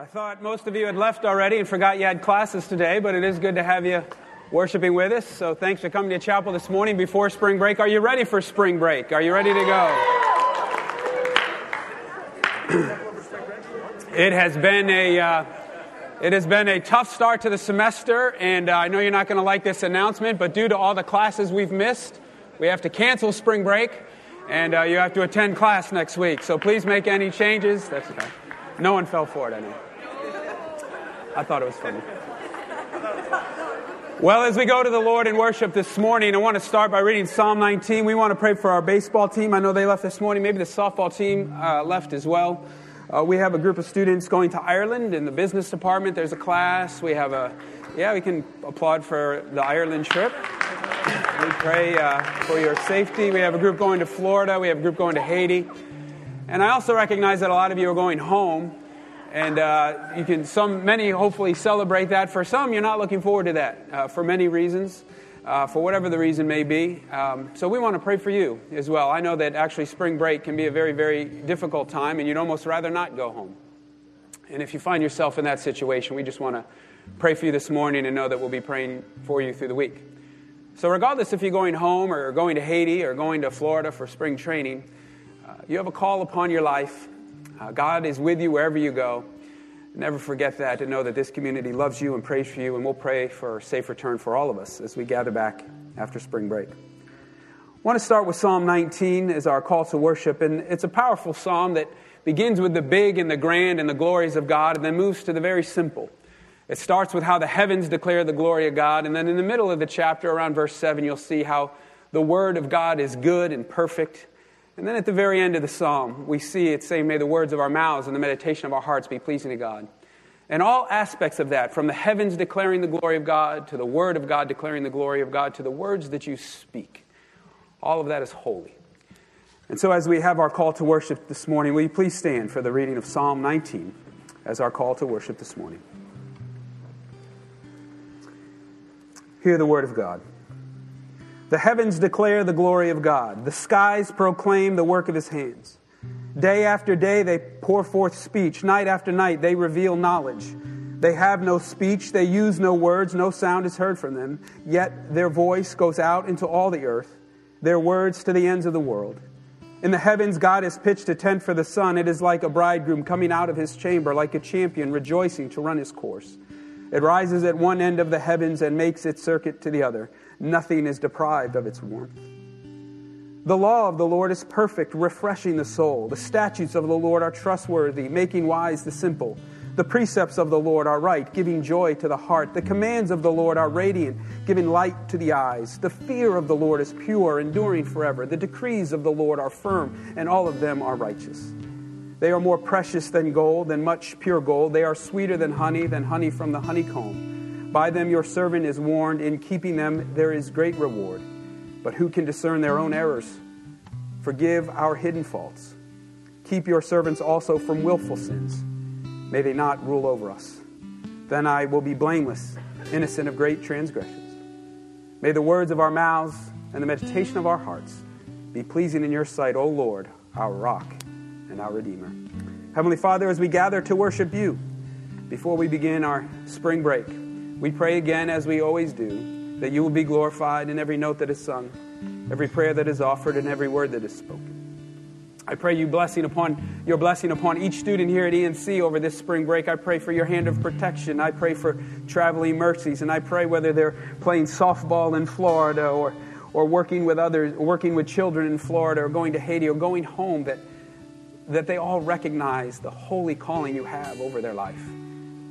I thought most of you had left already and forgot you had classes today, but it is good to have you worshiping with us. So thanks for coming to chapel this morning before spring break. Are you ready for spring break? Are you ready to go? it has been a uh, it has been a tough start to the semester, and uh, I know you're not going to like this announcement, but due to all the classes we've missed, we have to cancel spring break, and uh, you have to attend class next week. So please make any changes. That's okay. No one fell for it, know. I thought it was funny. Well, as we go to the Lord in worship this morning, I want to start by reading Psalm 19. We want to pray for our baseball team. I know they left this morning. Maybe the softball team uh, left as well. Uh, we have a group of students going to Ireland in the business department. There's a class. We have a, yeah, we can applaud for the Ireland trip. We pray uh, for your safety. We have a group going to Florida. We have a group going to Haiti. And I also recognize that a lot of you are going home and uh, you can some many hopefully celebrate that. For some you're not looking forward to that uh, for many reasons uh, for whatever the reason may be. Um, so we want to pray for you as well. I know that actually spring break can be a very very difficult time and you'd almost rather not go home. And if you find yourself in that situation we just want to pray for you this morning and know that we'll be praying for you through the week. So regardless if you're going home or going to haiti or going to florida for spring training uh, you have a call upon your life uh, God is with you wherever you go. Never forget that to know that this community loves you and prays for you, and we'll pray for a safe return for all of us as we gather back after spring break. I want to start with Psalm 19 as our call to worship, and it's a powerful psalm that begins with the big and the grand and the glories of God, and then moves to the very simple. It starts with how the heavens declare the glory of God, and then in the middle of the chapter, around verse 7, you'll see how the Word of God is good and perfect and then at the very end of the psalm, we see it saying, May the words of our mouths and the meditation of our hearts be pleasing to God. And all aspects of that, from the heavens declaring the glory of God, to the word of God declaring the glory of God, to the words that you speak, all of that is holy. And so, as we have our call to worship this morning, will you please stand for the reading of Psalm 19 as our call to worship this morning? Hear the word of God. The heavens declare the glory of God. The skies proclaim the work of his hands. Day after day they pour forth speech. Night after night they reveal knowledge. They have no speech. They use no words. No sound is heard from them. Yet their voice goes out into all the earth, their words to the ends of the world. In the heavens, God has pitched a tent for the sun. It is like a bridegroom coming out of his chamber, like a champion rejoicing to run his course. It rises at one end of the heavens and makes its circuit to the other nothing is deprived of its warmth. The law of the Lord is perfect, refreshing the soul. The statutes of the Lord are trustworthy, making wise the simple. The precepts of the Lord are right, giving joy to the heart. The commands of the Lord are radiant, giving light to the eyes. The fear of the Lord is pure, enduring forever. The decrees of the Lord are firm, and all of them are righteous. They are more precious than gold, than much pure gold. They are sweeter than honey, than honey from the honeycomb. By them your servant is warned. In keeping them there is great reward. But who can discern their own errors? Forgive our hidden faults. Keep your servants also from willful sins. May they not rule over us. Then I will be blameless, innocent of great transgressions. May the words of our mouths and the meditation of our hearts be pleasing in your sight, O Lord, our rock and our Redeemer. Heavenly Father, as we gather to worship you before we begin our spring break, we pray again, as we always do, that you will be glorified in every note that is sung, every prayer that is offered, and every word that is spoken. I pray you blessing upon your blessing upon each student here at ENC over this spring break. I pray for your hand of protection. I pray for traveling mercies, and I pray whether they're playing softball in Florida or or working with others, working with children in Florida, or going to Haiti, or going home, that that they all recognize the holy calling you have over their life.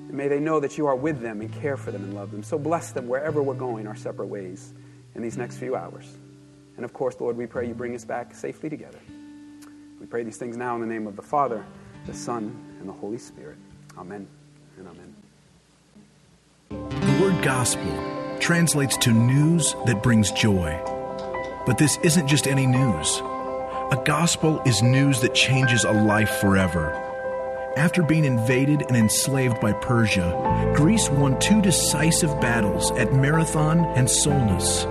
And may they know that you are with them and care for them and love them. So bless them wherever we're going our separate ways in these next few hours. And of course, Lord, we pray you bring us back safely together. We pray these things now in the name of the Father, the Son, and the Holy Spirit. Amen and amen. The word gospel translates to news that brings joy. But this isn't just any news. A gospel is news that changes a life forever. After being invaded and enslaved by Persia, Greece won two decisive battles at Marathon and Salamis.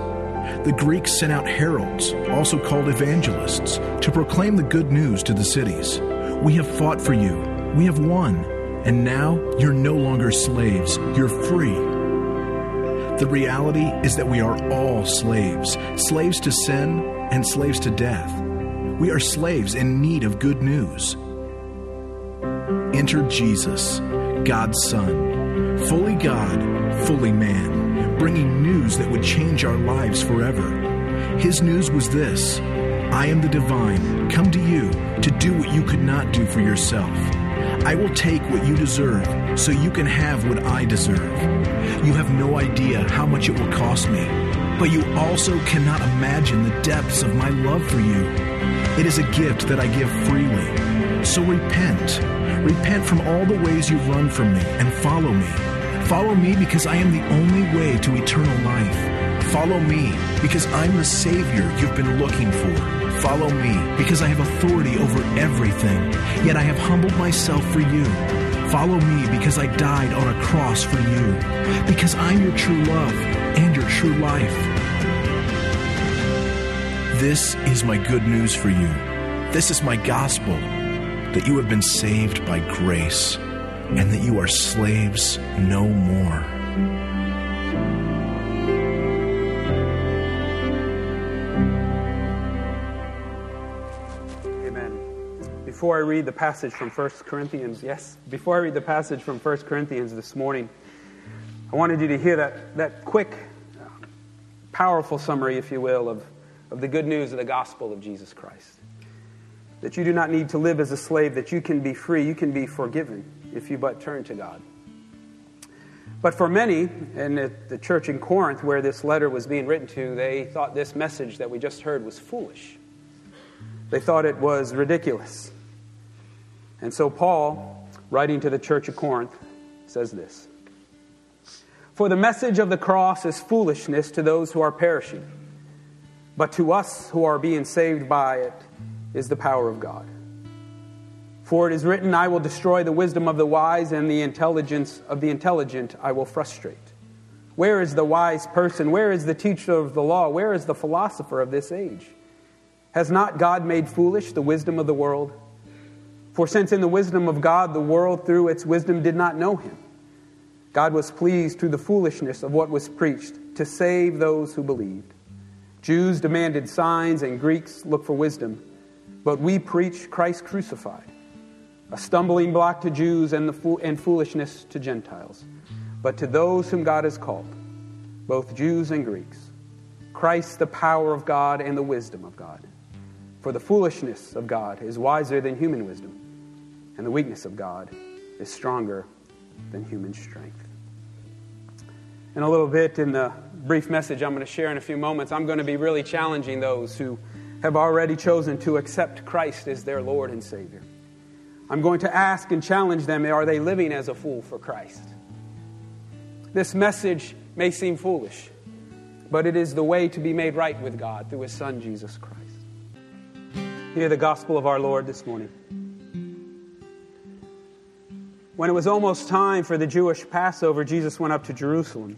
The Greeks sent out heralds, also called evangelists, to proclaim the good news to the cities. We have fought for you. We have won. And now you're no longer slaves, you're free. The reality is that we are all slaves slaves to sin and slaves to death. We are slaves in need of good news. Enter Jesus, God's Son, fully God, fully man, bringing news that would change our lives forever. His news was this I am the divine, come to you to do what you could not do for yourself. I will take what you deserve so you can have what I deserve. You have no idea how much it will cost me, but you also cannot imagine the depths of my love for you. It is a gift that I give freely. So repent. Repent from all the ways you've run from me and follow me. Follow me because I am the only way to eternal life. Follow me because I'm the Savior you've been looking for. Follow me, because I have authority over everything, yet I have humbled myself for you. Follow me, because I died on a cross for you, because I'm your true love and your true life. This is my good news for you. This is my gospel that you have been saved by grace and that you are slaves no more. Amen. Before I read the passage from 1 Corinthians, yes, before I read the passage from 1 Corinthians this morning, I wanted you to hear that, that quick, powerful summary, if you will, of, of the good news of the gospel of Jesus Christ. That you do not need to live as a slave, that you can be free, you can be forgiven if you but turn to God. But for many, in the church in Corinth where this letter was being written to, they thought this message that we just heard was foolish. They thought it was ridiculous. And so, Paul, writing to the church of Corinth, says this For the message of the cross is foolishness to those who are perishing, but to us who are being saved by it is the power of God. For it is written, I will destroy the wisdom of the wise, and the intelligence of the intelligent I will frustrate. Where is the wise person? Where is the teacher of the law? Where is the philosopher of this age? Has not God made foolish the wisdom of the world? For since in the wisdom of God the world through its wisdom did not know him, God was pleased through the foolishness of what was preached to save those who believed. Jews demanded signs and Greeks looked for wisdom, but we preach Christ crucified, a stumbling block to Jews and, the fo- and foolishness to Gentiles. But to those whom God has called, both Jews and Greeks, Christ the power of God and the wisdom of God. For the foolishness of God is wiser than human wisdom and the weakness of God is stronger than human strength. In a little bit, in the brief message I'm going to share in a few moments, I'm going to be really challenging those who have already chosen to accept Christ as their Lord and Savior. I'm going to ask and challenge them are they living as a fool for Christ? This message may seem foolish, but it is the way to be made right with God through His Son, Jesus Christ. Hear the gospel of our Lord this morning. When it was almost time for the Jewish Passover, Jesus went up to Jerusalem.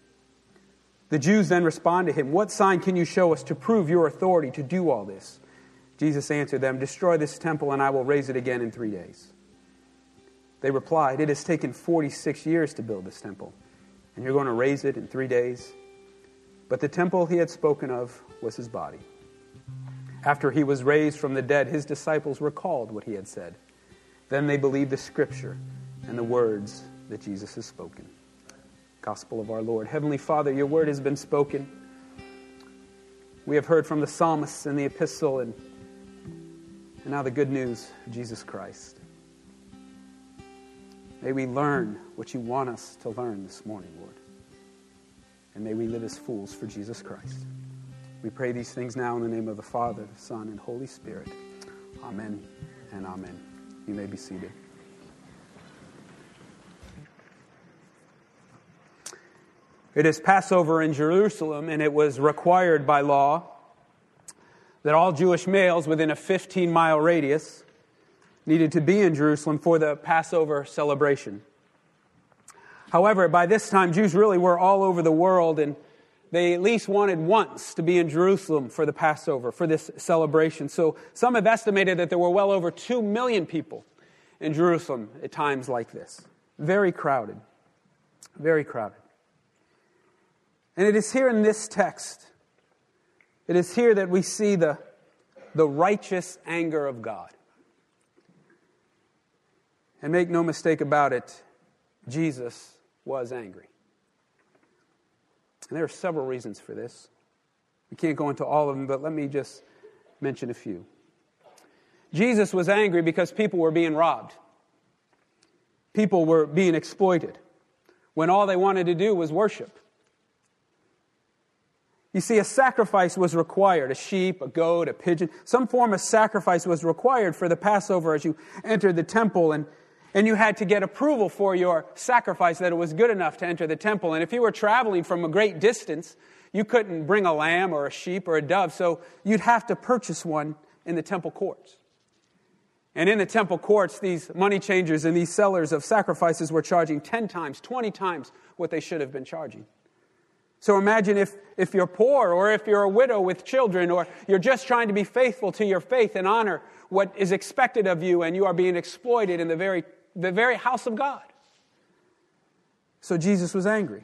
The Jews then respond to him, What sign can you show us to prove your authority to do all this? Jesus answered them, Destroy this temple, and I will raise it again in three days. They replied, It has taken 46 years to build this temple, and you're going to raise it in three days? But the temple he had spoken of was his body. After he was raised from the dead, his disciples recalled what he had said. Then they believed the scripture and the words that Jesus has spoken. Gospel of our Lord. Heavenly Father, your word has been spoken. We have heard from the psalmists and the epistle and, and now the good news of Jesus Christ. May we learn what you want us to learn this morning, Lord. And may we live as fools for Jesus Christ. We pray these things now in the name of the Father, the Son, and Holy Spirit. Amen and amen. You may be seated. It is Passover in Jerusalem, and it was required by law that all Jewish males within a 15 mile radius needed to be in Jerusalem for the Passover celebration. However, by this time, Jews really were all over the world, and they at least wanted once to be in Jerusalem for the Passover, for this celebration. So some have estimated that there were well over 2 million people in Jerusalem at times like this. Very crowded. Very crowded. And it is here in this text, it is here that we see the, the righteous anger of God. And make no mistake about it, Jesus was angry. And there are several reasons for this. We can't go into all of them, but let me just mention a few. Jesus was angry because people were being robbed. People were being exploited when all they wanted to do was worship. You see, a sacrifice was required a sheep, a goat, a pigeon. Some form of sacrifice was required for the Passover as you entered the temple, and, and you had to get approval for your sacrifice that it was good enough to enter the temple. And if you were traveling from a great distance, you couldn't bring a lamb or a sheep or a dove, so you'd have to purchase one in the temple courts. And in the temple courts, these money changers and these sellers of sacrifices were charging 10 times, 20 times what they should have been charging. So imagine if, if you're poor or if you're a widow with children or you're just trying to be faithful to your faith and honor what is expected of you and you are being exploited in the very, the very house of God. So Jesus was angry.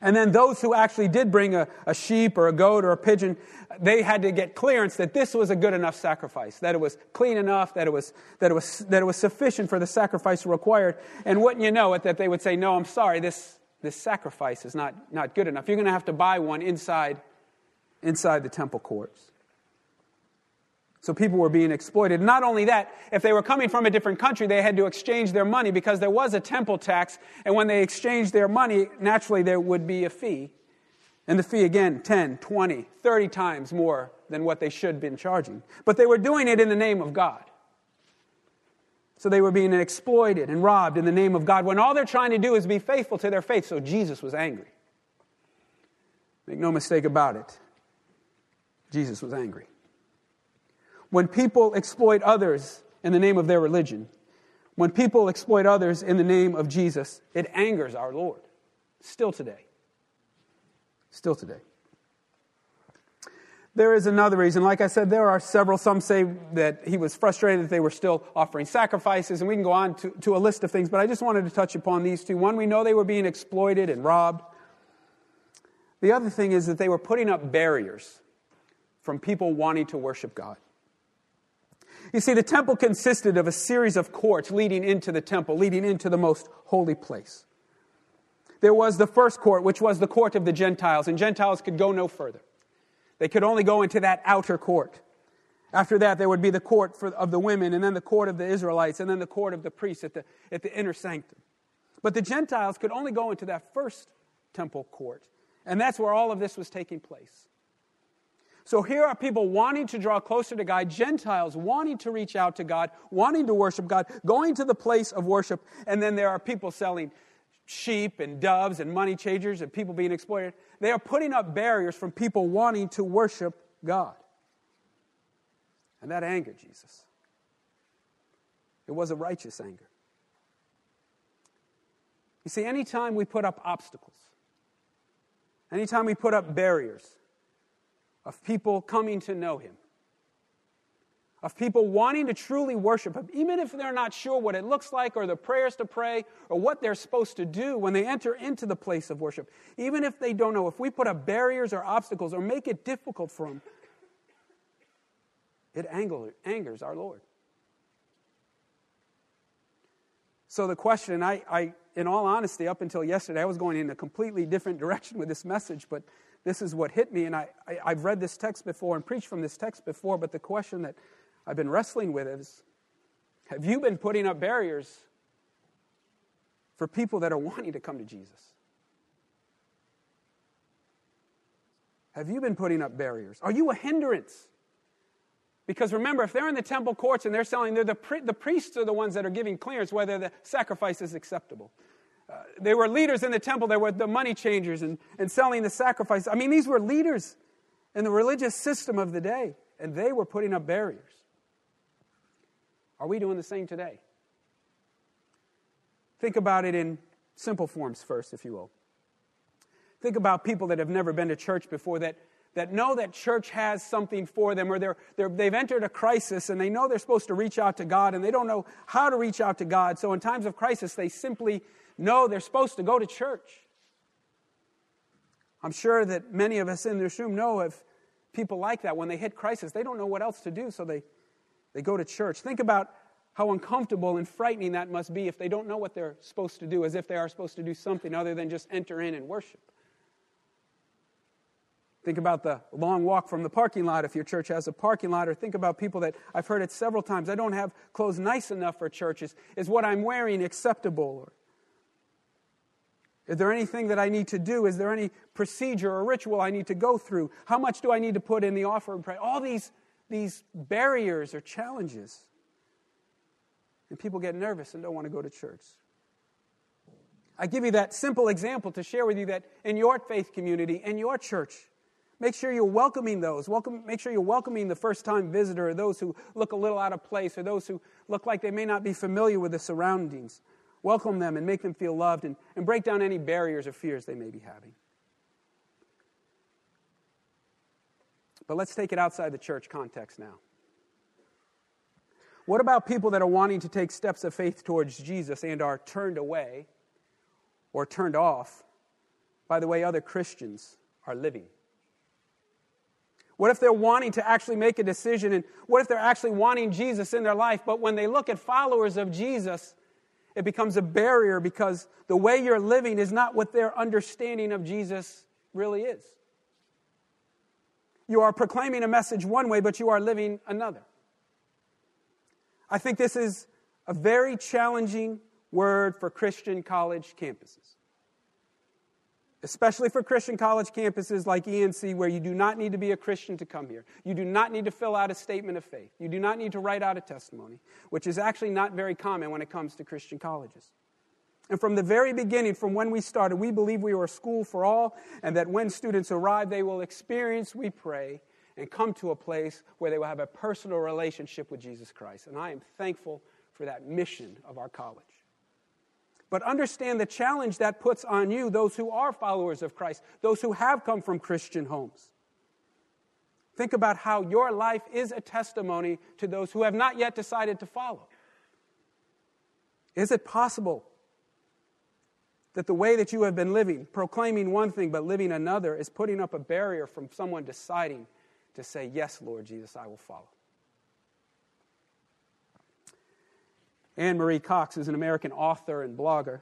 And then those who actually did bring a, a, sheep or a goat or a pigeon, they had to get clearance that this was a good enough sacrifice, that it was clean enough, that it was, that it was, that it was sufficient for the sacrifice required. And wouldn't you know it, that they would say, No, I'm sorry, this, this sacrifice is not, not good enough. You're going to have to buy one inside, inside the temple courts. So people were being exploited. Not only that, if they were coming from a different country, they had to exchange their money because there was a temple tax. And when they exchanged their money, naturally there would be a fee. And the fee, again, 10, 20, 30 times more than what they should have been charging. But they were doing it in the name of God. So they were being exploited and robbed in the name of God when all they're trying to do is be faithful to their faith. So Jesus was angry. Make no mistake about it. Jesus was angry. When people exploit others in the name of their religion, when people exploit others in the name of Jesus, it angers our Lord. Still today. Still today. There is another reason. Like I said, there are several. Some say that he was frustrated that they were still offering sacrifices, and we can go on to, to a list of things, but I just wanted to touch upon these two. One, we know they were being exploited and robbed. The other thing is that they were putting up barriers from people wanting to worship God. You see, the temple consisted of a series of courts leading into the temple, leading into the most holy place. There was the first court, which was the court of the Gentiles, and Gentiles could go no further. They could only go into that outer court. After that, there would be the court for, of the women, and then the court of the Israelites, and then the court of the priests at the, at the inner sanctum. But the Gentiles could only go into that first temple court, and that's where all of this was taking place. So here are people wanting to draw closer to God, Gentiles wanting to reach out to God, wanting to worship God, going to the place of worship, and then there are people selling sheep and doves and money changers and people being exploited. They are putting up barriers from people wanting to worship God. And that angered Jesus. It was a righteous anger. You see, anytime we put up obstacles, anytime we put up barriers of people coming to know Him, of people wanting to truly worship Him, even if they're not sure what it looks like or the prayers to pray or what they're supposed to do when they enter into the place of worship. Even if they don't know, if we put up barriers or obstacles or make it difficult for them, it angers our Lord. So the question, I, I, in all honesty, up until yesterday, I was going in a completely different direction with this message, but this is what hit me. And I, I, I've read this text before and preached from this text before, but the question that I've been wrestling with is have you been putting up barriers for people that are wanting to come to Jesus? Have you been putting up barriers? Are you a hindrance? Because remember, if they're in the temple courts and they're selling, they're the, pri- the priests are the ones that are giving clearance whether the sacrifice is acceptable. uh, they were leaders in the temple. They were the money changers and, and selling the sacrifice. I mean, these were leaders in the religious system of the day, and they were putting up barriers. Are we doing the same today? Think about it in simple forms first, if you will. Think about people that have never been to church before that, that know that church has something for them, or they're, they're, they've entered a crisis and they know they're supposed to reach out to God and they don't know how to reach out to God. So in times of crisis, they simply know they're supposed to go to church. I'm sure that many of us in this room know of people like that. When they hit crisis, they don't know what else to do, so they, they go to church. Think about how uncomfortable and frightening that must be if they don't know what they're supposed to do, as if they are supposed to do something other than just enter in and worship. Think about the long walk from the parking lot if your church has a parking lot, or think about people that I've heard it several times. I don't have clothes nice enough for churches. Is what I'm wearing acceptable? Or is there anything that I need to do? Is there any procedure or ritual I need to go through? How much do I need to put in the offering? pray? All these, these barriers or challenges. And people get nervous and don't want to go to church. I give you that simple example to share with you that in your faith community, in your church, Make sure you're welcoming those. Welcome, make sure you're welcoming the first time visitor or those who look a little out of place or those who look like they may not be familiar with the surroundings. Welcome them and make them feel loved and, and break down any barriers or fears they may be having. But let's take it outside the church context now. What about people that are wanting to take steps of faith towards Jesus and are turned away or turned off by the way other Christians are living? What if they're wanting to actually make a decision? And what if they're actually wanting Jesus in their life? But when they look at followers of Jesus, it becomes a barrier because the way you're living is not what their understanding of Jesus really is. You are proclaiming a message one way, but you are living another. I think this is a very challenging word for Christian college campuses especially for Christian college campuses like ENC, where you do not need to be a Christian to come here. You do not need to fill out a statement of faith. You do not need to write out a testimony, which is actually not very common when it comes to Christian colleges. And from the very beginning, from when we started, we believe we were a school for all, and that when students arrive, they will experience, we pray, and come to a place where they will have a personal relationship with Jesus Christ. And I am thankful for that mission of our college. But understand the challenge that puts on you, those who are followers of Christ, those who have come from Christian homes. Think about how your life is a testimony to those who have not yet decided to follow. Is it possible that the way that you have been living, proclaiming one thing but living another, is putting up a barrier from someone deciding to say, Yes, Lord Jesus, I will follow? Ana Marie Cox is an American author and blogger.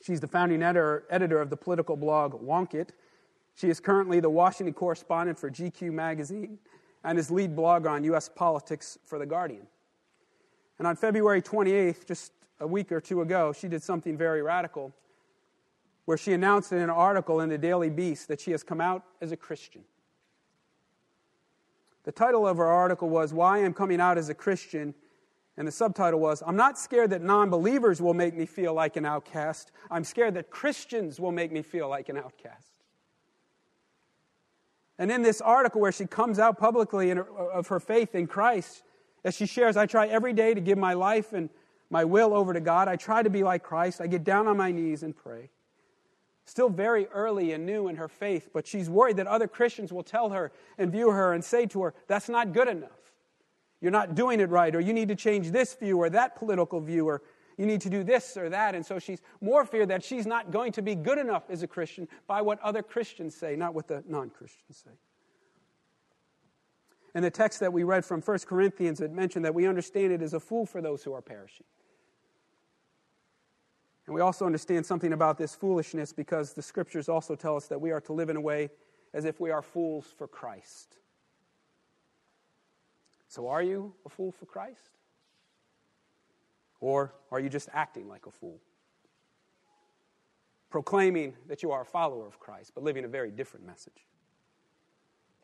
She's the founding editor, editor of the political blog Wonkette. She is currently the Washington correspondent for GQ magazine and is lead blogger on U.S. politics for The Guardian. And on February 28th, just a week or two ago, she did something very radical where she announced in an article in the Daily Beast that she has come out as a Christian. The title of her article was Why I'm Coming Out as a Christian and the subtitle was I'm not scared that non believers will make me feel like an outcast. I'm scared that Christians will make me feel like an outcast. And in this article, where she comes out publicly her, of her faith in Christ, as she shares, I try every day to give my life and my will over to God. I try to be like Christ. I get down on my knees and pray. Still very early and new in her faith, but she's worried that other Christians will tell her and view her and say to her, That's not good enough. You're not doing it right, or you need to change this view or that political view, or you need to do this or that. And so she's more feared that she's not going to be good enough as a Christian by what other Christians say, not what the non Christians say. And the text that we read from 1 Corinthians, it mentioned that we understand it as a fool for those who are perishing. And we also understand something about this foolishness because the scriptures also tell us that we are to live in a way as if we are fools for Christ. So, are you a fool for Christ? Or are you just acting like a fool? Proclaiming that you are a follower of Christ, but living a very different message.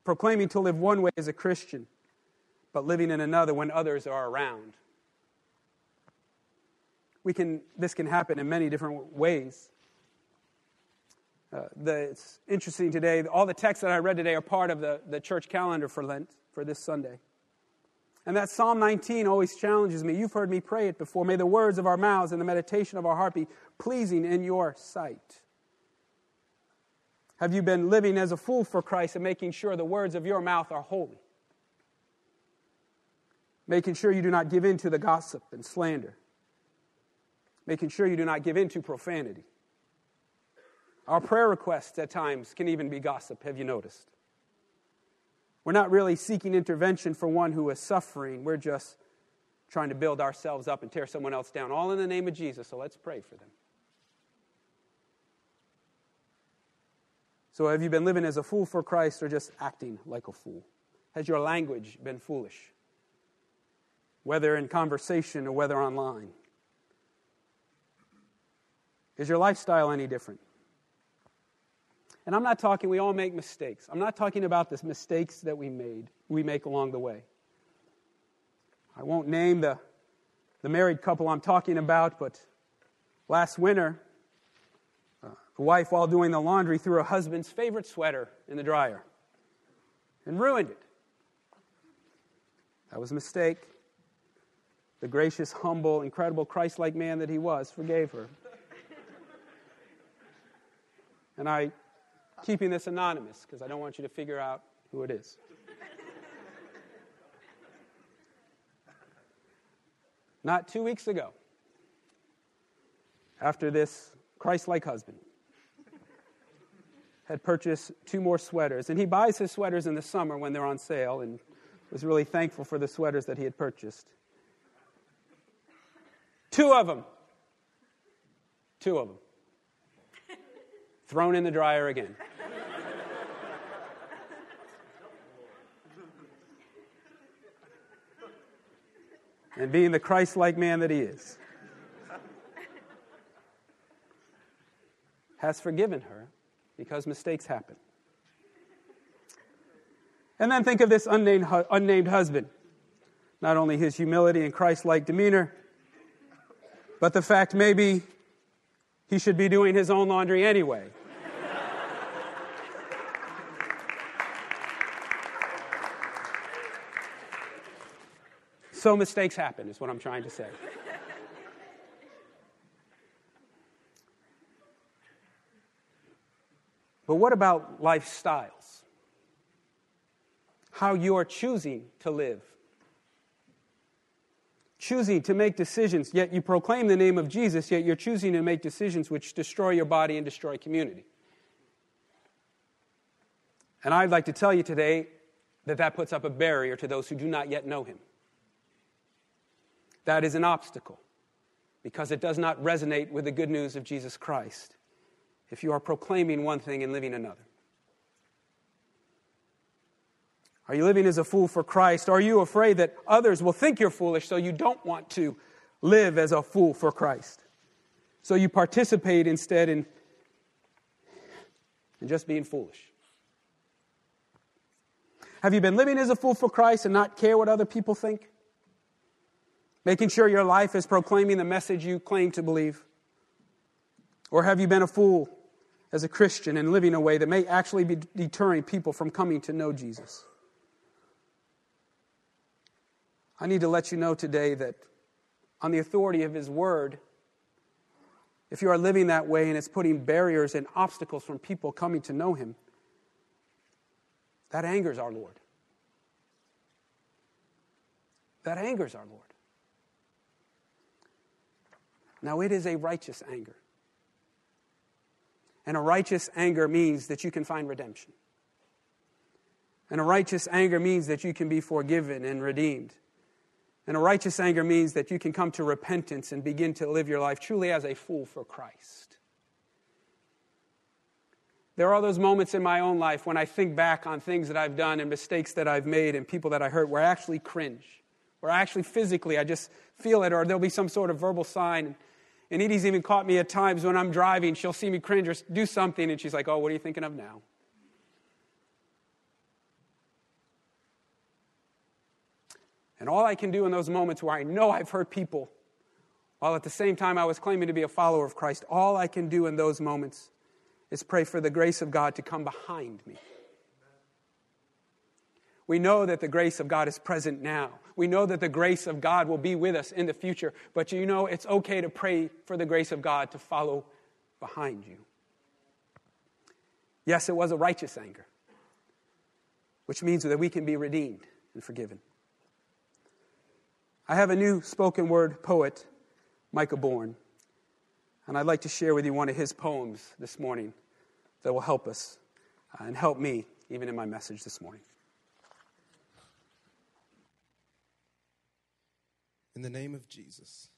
Proclaiming to live one way as a Christian, but living in another when others are around. We can, this can happen in many different ways. Uh, the, it's interesting today, all the texts that I read today are part of the, the church calendar for Lent, for this Sunday. And that Psalm 19 always challenges me. You've heard me pray it before. May the words of our mouths and the meditation of our heart be pleasing in your sight. Have you been living as a fool for Christ and making sure the words of your mouth are holy? Making sure you do not give in to the gossip and slander. Making sure you do not give in to profanity. Our prayer requests at times can even be gossip, have you noticed? We're not really seeking intervention for one who is suffering. We're just trying to build ourselves up and tear someone else down, all in the name of Jesus. So let's pray for them. So, have you been living as a fool for Christ or just acting like a fool? Has your language been foolish? Whether in conversation or whether online? Is your lifestyle any different? And I'm not talking, we all make mistakes. I'm not talking about the mistakes that we made, we make along the way. I won't name the, the married couple I'm talking about, but last winter, uh, the wife, while doing the laundry, threw her husband's favorite sweater in the dryer and ruined it. That was a mistake. The gracious, humble, incredible, Christ like man that he was forgave her. And I keeping this anonymous because I don't want you to figure out who it is. Not two weeks ago, after this Christ like husband had purchased two more sweaters, and he buys his sweaters in the summer when they're on sale and was really thankful for the sweaters that he had purchased. Two of them. Two of them. Thrown in the dryer again. and being the Christ like man that he is, has forgiven her because mistakes happen. And then think of this unnamed, unnamed husband. Not only his humility and Christ like demeanor, but the fact maybe he should be doing his own laundry anyway. So mistakes happen, is what I'm trying to say. But what about lifestyles? How you are choosing to live. Choosing to make decisions, yet you proclaim the name of Jesus, yet you're choosing to make decisions which destroy your body and destroy community. And I'd like to tell you today that that puts up a barrier to those who do not yet know him that is an obstacle because it does not resonate with the good news of Jesus Christ if you are proclaiming one thing and living another. Are you living as a fool for Christ? Are you afraid that others will think you're foolish so you don't want to live as a fool for Christ? So you participate instead in, in just being foolish. Have you been living as a fool for Christ and not care what other people think? Making sure your life is proclaiming the message you claim to believe? Or have you been a fool as a Christian and living a way that may actually be deterring people from coming to know Jesus? I need to let you know today that on the authority of His Word, if you are living that way and it's putting barriers and obstacles from people coming to know Him, that angers our Lord. That angers our Lord. Now, it is a righteous anger. And a righteous anger means that you can find redemption. And a righteous anger means that you can be forgiven and redeemed. And a righteous anger means that you can come to repentance and begin to live your life truly as a fool for Christ. There are those moments in my own life when I think back on things that I've done and mistakes that I've made and people that I hurt where I actually cringe, where I actually physically I just feel it, or there'll be some sort of verbal sign and Edie's even caught me at times when I'm driving. She'll see me cringe or do something, and she's like, Oh, what are you thinking of now? And all I can do in those moments where I know I've hurt people, while at the same time I was claiming to be a follower of Christ, all I can do in those moments is pray for the grace of God to come behind me. We know that the grace of God is present now. We know that the grace of God will be with us in the future. But you know, it's okay to pray for the grace of God to follow behind you. Yes, it was a righteous anger, which means that we can be redeemed and forgiven. I have a new spoken word poet Micah Bourne. And I'd like to share with you one of his poems this morning that will help us uh, and help me even in my message this morning. In the name of Jesus.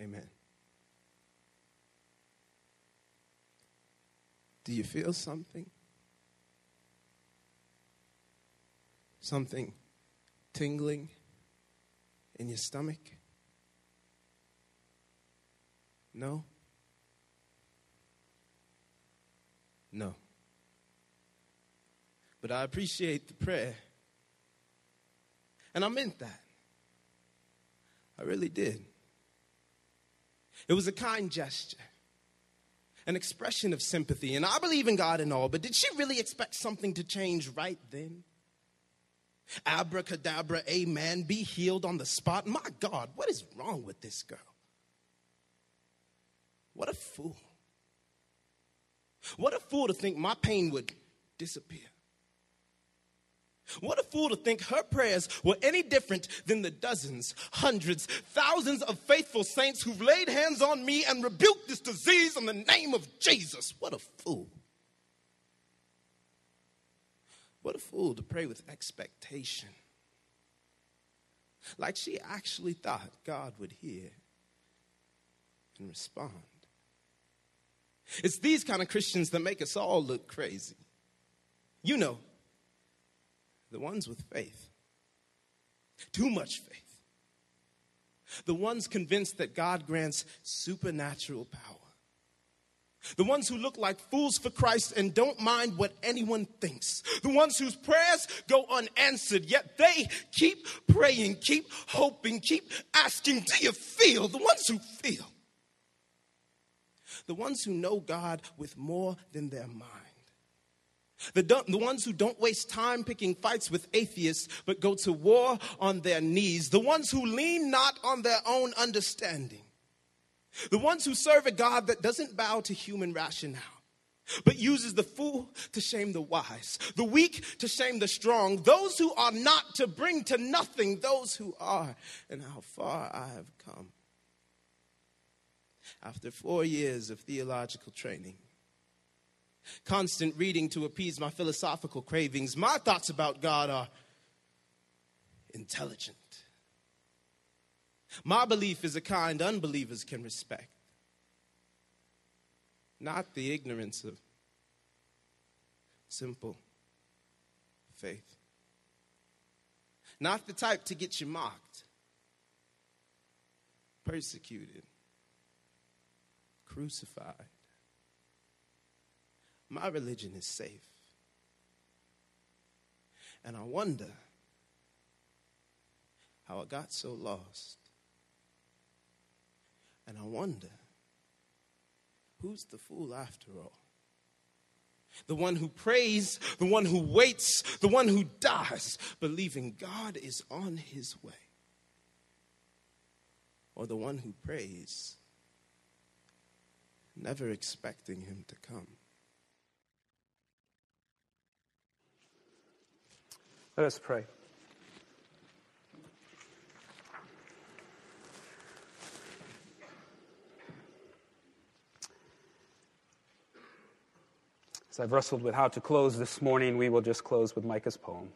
Amen. Do you feel something? Something tingling? in your stomach? No? No. But I appreciate the prayer. And I meant that. I really did. It was a kind gesture, an expression of sympathy. And I believe in God and all, but did she really expect something to change right then? Abracadabra, amen, be healed on the spot. My God, what is wrong with this girl? What a fool. What a fool to think my pain would disappear. What a fool to think her prayers were any different than the dozens, hundreds, thousands of faithful saints who've laid hands on me and rebuked this disease in the name of Jesus. What a fool. What a fool to pray with expectation. Like she actually thought God would hear and respond. It's these kind of Christians that make us all look crazy. You know, the ones with faith, too much faith, the ones convinced that God grants supernatural power the ones who look like fools for Christ and don't mind what anyone thinks. The ones whose prayers go unanswered, yet they keep praying, keep hoping, keep asking, Do you feel? The ones who feel. The ones who know God with more than their mind. The, the ones who don't waste time picking fights with atheists, but go to war on their knees. The ones who lean not on their own understanding the ones who serve a God that doesn't bow to human rationale, but uses the fool to shame the wise, the weak to shame the strong, those who are not to bring to nothing those who are, and how far I have come. After four years of theological training, constant reading to appease my philosophical cravings, my thoughts about God are intelligent my belief is a kind unbelievers can respect, not the ignorance of simple faith. Not the type to get you mocked, persecuted, crucified. My religion is safe. And I wonder how I got so lost. And I wonder who's the fool after all? The one who prays, the one who waits, the one who dies, believing God is on his way. Or the one who prays, never expecting him to come. Let us pray. As I've wrestled with how to close this morning, we will just close with Micah's poem.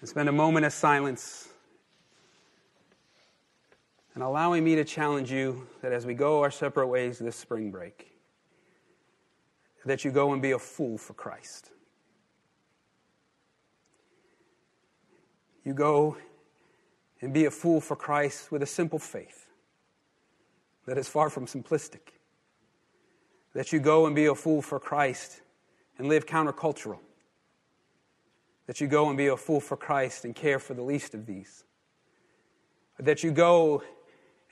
And spend a moment of silence and allowing me to challenge you that as we go our separate ways this spring break, that you go and be a fool for Christ. You go and be a fool for Christ with a simple faith that is far from simplistic that you go and be a fool for Christ and live countercultural. That you go and be a fool for Christ and care for the least of these. that you go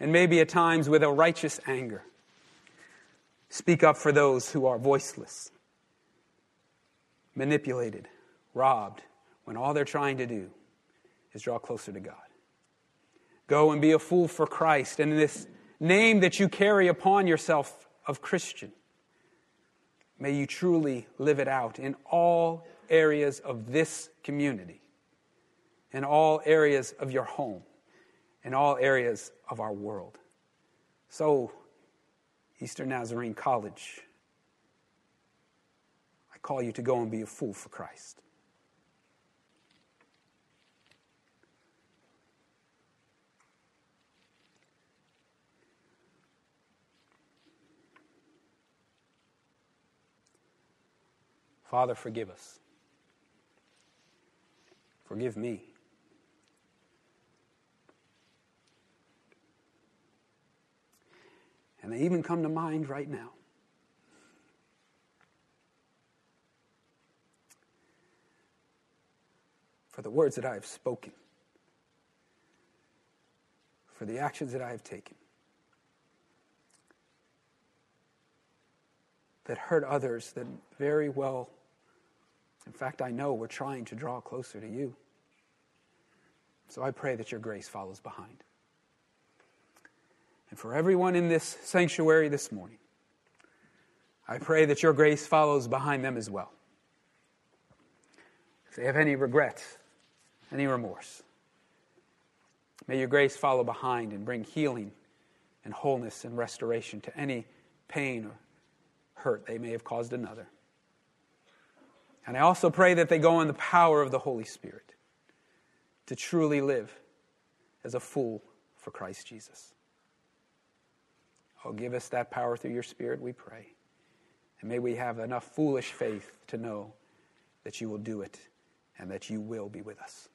and maybe at times with a righteous anger speak up for those who are voiceless, manipulated, robbed, when all they're trying to do is draw closer to God. Go and be a fool for Christ. And in this name that you carry upon yourself of Christian, may you truly live it out in all areas of this community, in all areas of your home, in all areas of our world. So, Eastern Nazarene College, I call you to go and be a fool for Christ. Father, forgive us. Forgive me. And they even come to mind right now. For the words that I have spoken, for the actions that I have taken that hurt others that very well, in fact, I know we're trying to draw closer to you. So I pray that your grace follows behind. And for everyone in this sanctuary this morning, I pray that your grace follows behind them as well. If they have any regrets, any remorse, may your grace follow behind and bring healing and wholeness and restoration to any pain or hurt they may have caused another. And I also pray that they go in the power of the Holy Spirit to truly live as a fool for Christ Jesus. Oh, give us that power through your Spirit, we pray. And may we have enough foolish faith to know that you will do it and that you will be with us.